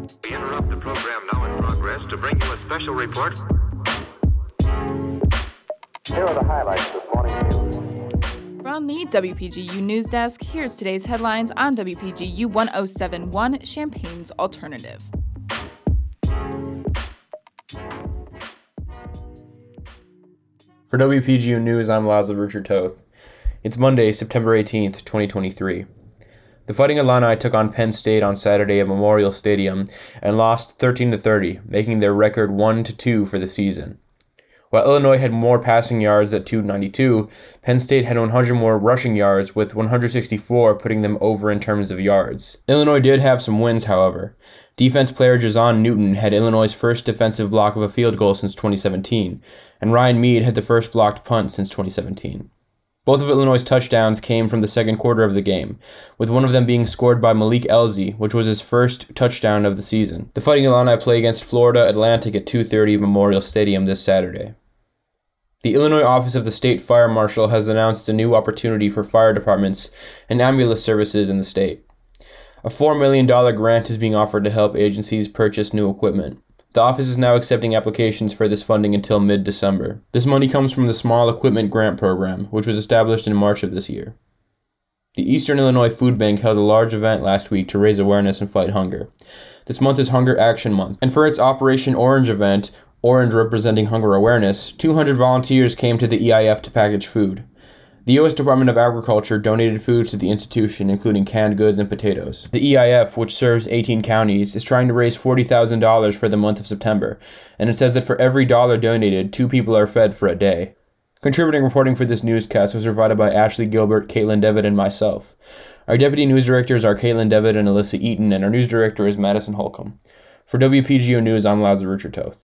We interrupt the program now in progress to bring you a special report. Here are the highlights this morning's news. From the WPGU News Desk, here's today's headlines on WPGU 1071 Champaign's Alternative. For WPGU News, I'm Laszlo Richard Toth. It's Monday, September 18th, 2023. The Fighting Illini took on Penn State on Saturday at Memorial Stadium and lost 13 to 30, making their record 1 to 2 for the season. While Illinois had more passing yards at 292, Penn State had 100 more rushing yards with 164 putting them over in terms of yards. Illinois did have some wins, however. Defense player Jer'Zhan Newton had Illinois' first defensive block of a field goal since 2017, and Ryan Mead had the first blocked punt since 2017. Both of Illinois' touchdowns came from the second quarter of the game, with one of them being scored by Malik Elzy, which was his first touchdown of the season. The Fighting Illini play against Florida Atlantic at 2:30 Memorial Stadium this Saturday. The Illinois Office of the State Fire Marshal has announced a new opportunity for fire departments and ambulance services in the state. A $4 million grant is being offered to help agencies purchase new equipment. The office is now accepting applications for this funding until mid December. This money comes from the Small Equipment Grant Program, which was established in March of this year. The Eastern Illinois Food Bank held a large event last week to raise awareness and fight hunger. This month is Hunger Action Month, and for its Operation Orange event, Orange representing hunger awareness, 200 volunteers came to the EIF to package food. The U.S. Department of Agriculture donated foods to the institution, including canned goods and potatoes. The EIF, which serves 18 counties, is trying to raise $40,000 for the month of September, and it says that for every dollar donated, two people are fed for a day. Contributing reporting for this newscast was provided by Ashley Gilbert, Kaitlyn Devitt, and myself. Our deputy news directors are Kaitlyn Devitt and Alyssa Eaton, and our news director is Madison Holcomb. For WPGU News, I'm Laszlo Richard Toth.